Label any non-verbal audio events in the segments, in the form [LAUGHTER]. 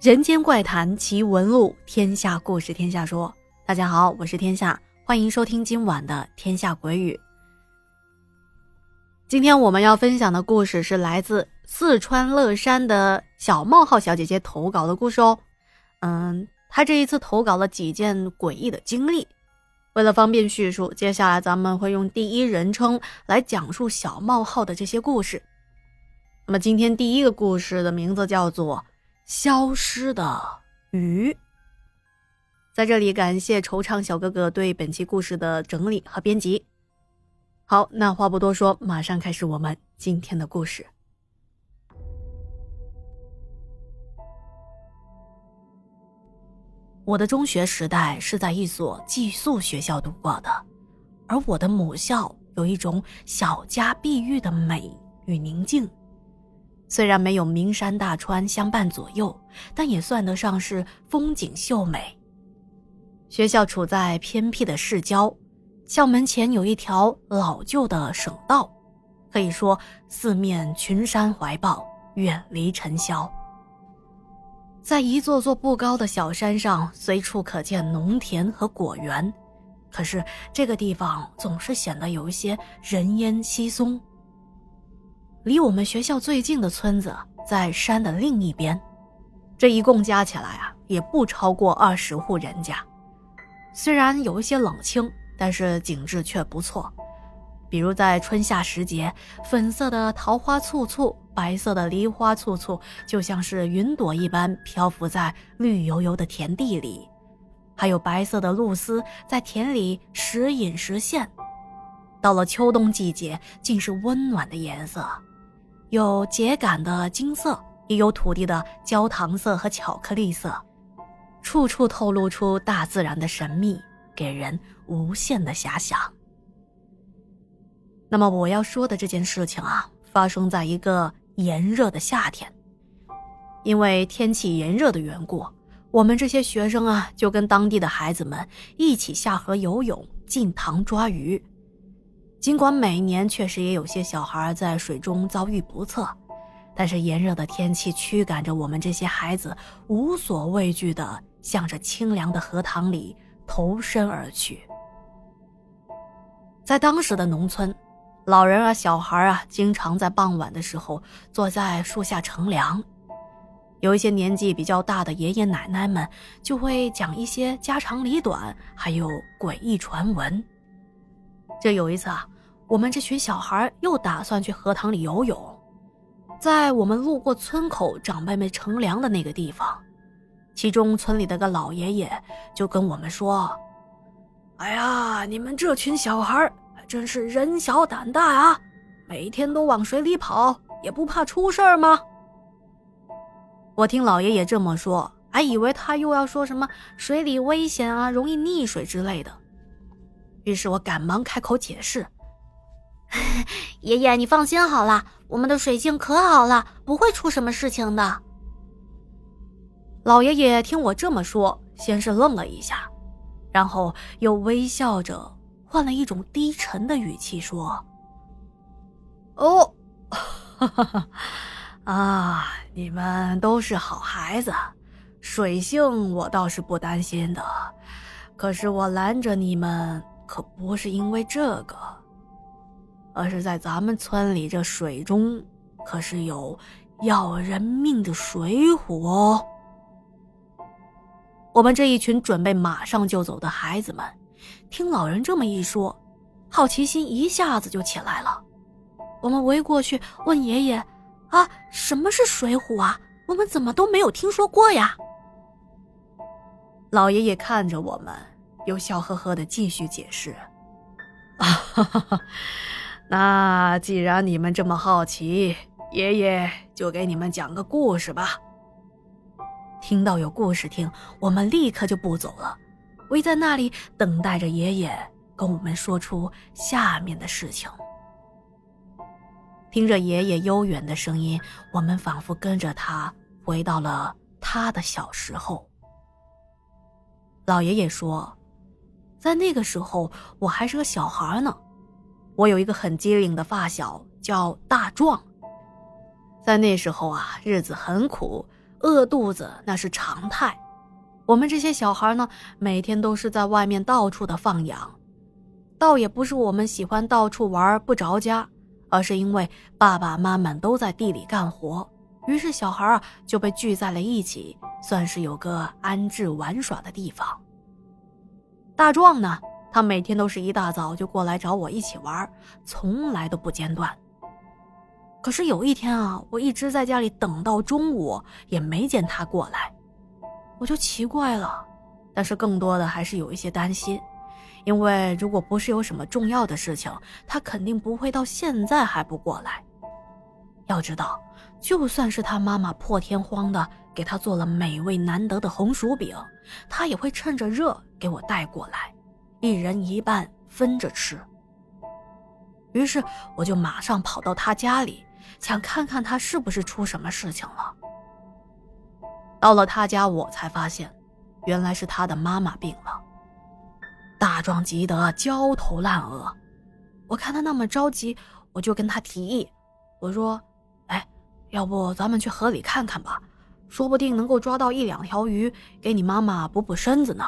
人间怪谈奇闻录，天下故事天下说。大家好，我是天下，欢迎收听今晚的《天下鬼语》。今天我们要分享的故事是来自四川乐山的小冒号小姐姐投稿的故事哦。嗯，她这一次投稿了几件诡异的经历。为了方便叙述，接下来咱们会用第一人称来讲述小冒号的这些故事。那么今天第一个故事的名字叫做。消失的鱼，在这里感谢惆怅小哥哥对本期故事的整理和编辑。好，那话不多说，马上开始我们今天的故事。我的中学时代是在一所寄宿学校度过的，而我的母校有一种小家碧玉的美与宁静。虽然没有名山大川相伴左右，但也算得上是风景秀美。学校处在偏僻的市郊，校门前有一条老旧的省道，可以说四面群山怀抱，远离尘嚣。在一座座不高的小山上，随处可见农田和果园，可是这个地方总是显得有一些人烟稀松。离我们学校最近的村子在山的另一边，这一共加起来啊，也不超过二十户人家。虽然有一些冷清，但是景致却不错。比如在春夏时节，粉色的桃花簇簇，白色的梨花簇簇，就像是云朵一般漂浮在绿油油的田地里；还有白色的露丝在田里时隐时现。到了秋冬季节，竟是温暖的颜色。有秸秆的金色，也有土地的焦糖色和巧克力色，处处透露出大自然的神秘，给人无限的遐想。那么我要说的这件事情啊，发生在一个炎热的夏天，因为天气炎热的缘故，我们这些学生啊，就跟当地的孩子们一起下河游泳、进塘抓鱼。尽管每年确实也有些小孩在水中遭遇不测，但是炎热的天气驱赶着我们这些孩子无所畏惧地向着清凉的荷塘里投身而去。在当时的农村，老人啊、小孩啊，经常在傍晚的时候坐在树下乘凉，有一些年纪比较大的爷爷奶奶们就会讲一些家长里短，还有诡异传闻。这有一次啊，我们这群小孩又打算去荷塘里游泳，在我们路过村口长辈们乘凉的那个地方，其中村里的个老爷爷就跟我们说：“哎呀，你们这群小孩真是人小胆大啊，每天都往水里跑，也不怕出事吗？”我听老爷爷这么说，还以为他又要说什么水里危险啊，容易溺水之类的。于是我赶忙开口解释：“ [LAUGHS] 爷爷，你放心好了，我们的水性可好了，不会出什么事情的。”老爷爷听我这么说，先是愣了一下，然后又微笑着换了一种低沉的语气说：“哦，[LAUGHS] 啊，你们都是好孩子，水性我倒是不担心的，可是我拦着你们。”可不是因为这个，而是在咱们村里这水中，可是有要人命的水虎哦。我们这一群准备马上就走的孩子们，听老人这么一说，好奇心一下子就起来了。我们围过去问爷爷：“啊，什么是水虎啊？我们怎么都没有听说过呀？”老爷爷看着我们。又笑呵呵的继续解释：“啊，那既然你们这么好奇，爷爷就给你们讲个故事吧。”听到有故事听，我们立刻就不走了，围在那里等待着爷爷跟我们说出下面的事情。听着爷爷悠远的声音，我们仿佛跟着他回到了他的小时候。老爷爷说。在那个时候，我还是个小孩呢。我有一个很机灵的发小，叫大壮。在那时候啊，日子很苦，饿肚子那是常态。我们这些小孩呢，每天都是在外面到处的放养，倒也不是我们喜欢到处玩不着家，而是因为爸爸妈妈都在地里干活，于是小孩啊就被聚在了一起，算是有个安置玩耍的地方。大壮呢，他每天都是一大早就过来找我一起玩，从来都不间断。可是有一天啊，我一直在家里等到中午，也没见他过来。我就奇怪了，但是更多的还是有一些担心，因为如果不是有什么重要的事情，他肯定不会到现在还不过来。要知道，就算是他妈妈破天荒的给他做了美味难得的红薯饼，他也会趁着热给我带过来，一人一半分着吃。于是我就马上跑到他家里，想看看他是不是出什么事情了。到了他家，我才发现，原来是他的妈妈病了。大壮急得焦头烂额，我看他那么着急，我就跟他提议，我说：“哎，要不咱们去河里看看吧，说不定能够抓到一两条鱼，给你妈妈补补身子呢。”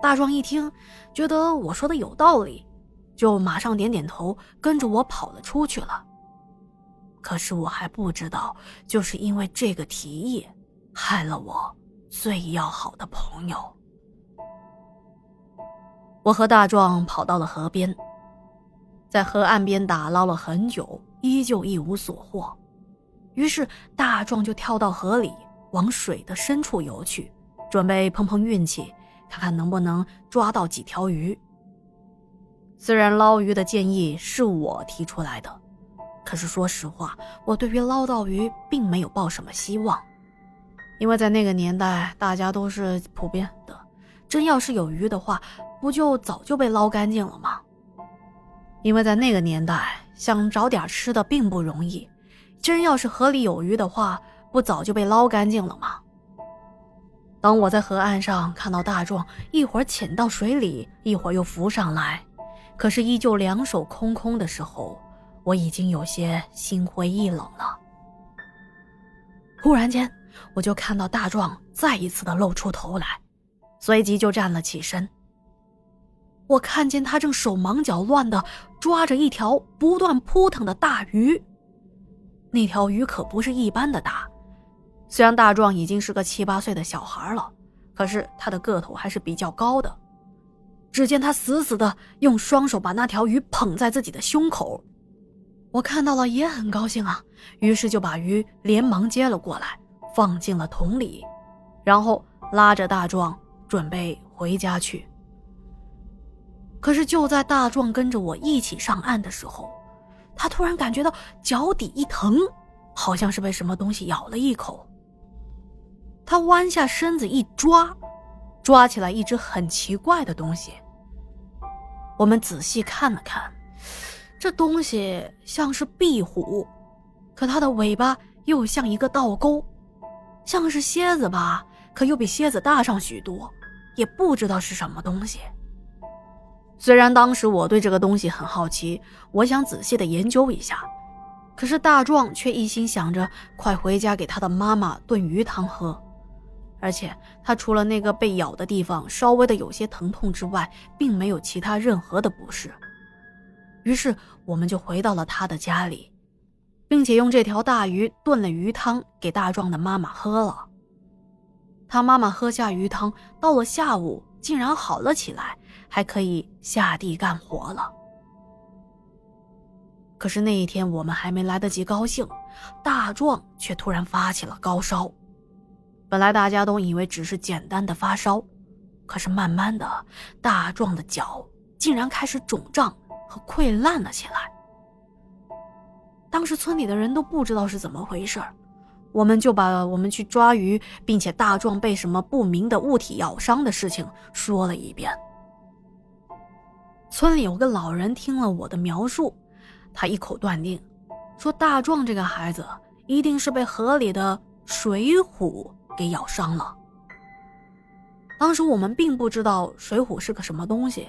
大壮一听，觉得我说的有道理，就马上点点头，跟着我跑了出去了。可是我还不知道，就是因为这个提议，害了我最要好的朋友。我和大壮跑到了河边，在河岸边打捞了很久，依旧一无所获。于是大壮就跳到河里，往水的深处游去，准备碰碰运气，看看能不能抓到几条鱼。虽然捞鱼的建议是我提出来的。可是说实话，我对于捞到鱼并没有抱什么希望，因为在那个年代，大家都是普遍的，真要是有鱼的话，不就早就被捞干净了吗？因为在那个年代，想找点吃的并不容易，真要是河里有鱼的话，不早就被捞干净了吗？当我在河岸上看到大壮一会儿潜到水里，一会儿又浮上来，可是依旧两手空空的时候。我已经有些心灰意冷了。忽然间，我就看到大壮再一次的露出头来，随即就站了起身。我看见他正手忙脚乱的抓着一条不断扑腾的大鱼。那条鱼可不是一般的大，虽然大壮已经是个七八岁的小孩了，可是他的个头还是比较高的。只见他死死的用双手把那条鱼捧在自己的胸口。我看到了也很高兴啊，于是就把鱼连忙接了过来，放进了桶里，然后拉着大壮准备回家去。可是就在大壮跟着我一起上岸的时候，他突然感觉到脚底一疼，好像是被什么东西咬了一口。他弯下身子一抓，抓起来一只很奇怪的东西。我们仔细看了看。这东西像是壁虎，可它的尾巴又像一个倒钩，像是蝎子吧，可又比蝎子大上许多，也不知道是什么东西。虽然当时我对这个东西很好奇，我想仔细的研究一下，可是大壮却一心想着快回家给他的妈妈炖鱼汤喝，而且他除了那个被咬的地方稍微的有些疼痛之外，并没有其他任何的不适。于是我们就回到了他的家里，并且用这条大鱼炖了鱼汤给大壮的妈妈喝了。他妈妈喝下鱼汤，到了下午竟然好了起来，还可以下地干活了。可是那一天我们还没来得及高兴，大壮却突然发起了高烧。本来大家都以为只是简单的发烧，可是慢慢的，大壮的脚竟然开始肿胀。和溃烂了起来。当时村里的人都不知道是怎么回事我们就把我们去抓鱼，并且大壮被什么不明的物体咬伤的事情说了一遍。村里有个老人听了我的描述，他一口断定，说大壮这个孩子一定是被河里的水虎给咬伤了。当时我们并不知道水虎是个什么东西。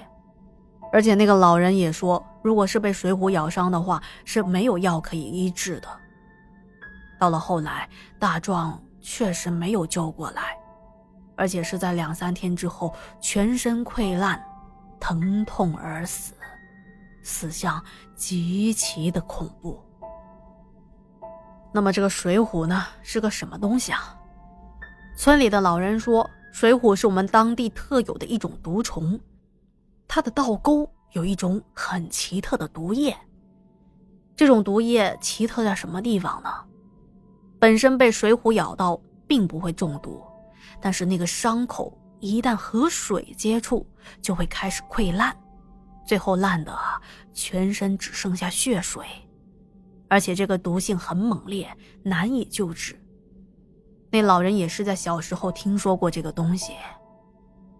而且那个老人也说，如果是被水虎咬伤的话，是没有药可以医治的。到了后来，大壮确实没有救过来，而且是在两三天之后全身溃烂，疼痛而死，死相极其的恐怖。那么这个水虎呢，是个什么东西啊？村里的老人说，水虎是我们当地特有的一种毒虫，它的倒钩有一种很奇特的毒液。这种毒液奇特在什么地方呢？本身被水虎咬到并不会中毒，但是那个伤口一旦和水接触，就会开始溃烂，最后烂的全身只剩下血水，而且这个毒性很猛烈，难以救治。那老人也是在小时候听说过这个东西，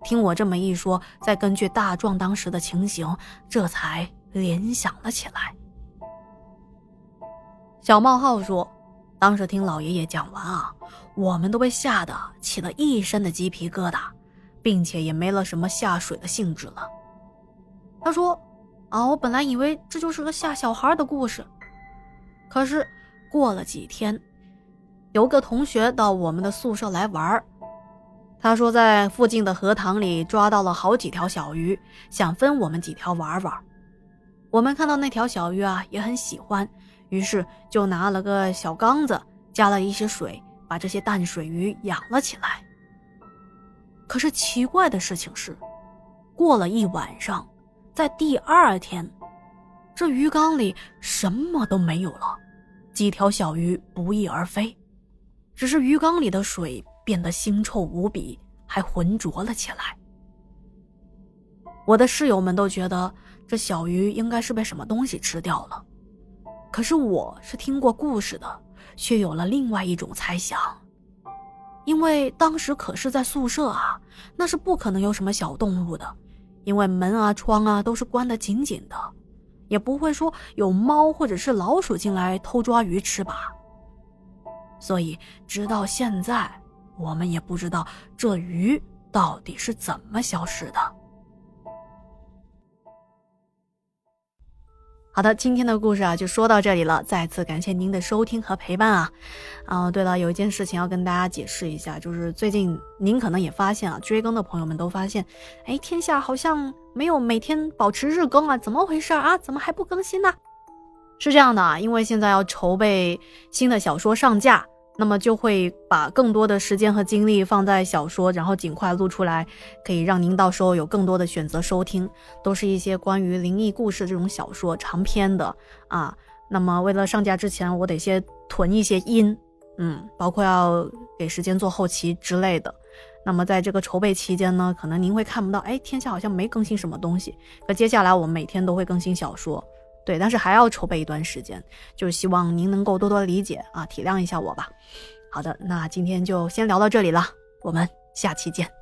听我这么一说，再根据大壮当时的情形，这才联想了起来。小冒号说。当时听老爷爷讲完啊，我们都被吓得起了一身的鸡皮疙瘩，并且也没了什么下水的兴致了。他说：“啊，我本来以为这就是个吓小孩的故事，可是过了几天，有个同学到我们的宿舍来玩他说在附近的荷塘里抓到了好几条小鱼，想分我们几条玩玩。我们看到那条小鱼啊，也很喜欢。”于是就拿了个小缸子，加了一些水，把这些淡水鱼养了起来。可是奇怪的事情是，过了一晚上，在第二天，这鱼缸里什么都没有了，几条小鱼不翼而飞，只是鱼缸里的水变得腥臭无比，还浑浊了起来。我的室友们都觉得这小鱼应该是被什么东西吃掉了。可是我是听过故事的，却有了另外一种猜想。因为当时可是在宿舍啊，那是不可能有什么小动物的，因为门啊窗啊都是关得紧紧的，也不会说有猫或者是老鼠进来偷抓鱼吃吧。所以直到现在，我们也不知道这鱼到底是怎么消失的。好的，今天的故事啊就说到这里了。再次感谢您的收听和陪伴啊！啊，对了，有一件事情要跟大家解释一下，就是最近您可能也发现啊，追更的朋友们都发现，哎，天下好像没有每天保持日更啊，怎么回事啊？怎么还不更新呢？是这样的啊，因为现在要筹备新的小说上架。那么就会把更多的时间和精力放在小说，然后尽快录出来，可以让您到时候有更多的选择收听，都是一些关于灵异故事这种小说长篇的啊。那么为了上架之前，我得先囤一些音，嗯，包括要给时间做后期之类的。那么在这个筹备期间呢，可能您会看不到，哎，天下好像没更新什么东西。可接下来我们每天都会更新小说，对，但是还要筹备一段时间，就是希望您能够多多理解啊，体谅一下我吧。好的，那今天就先聊到这里了，我们下期见。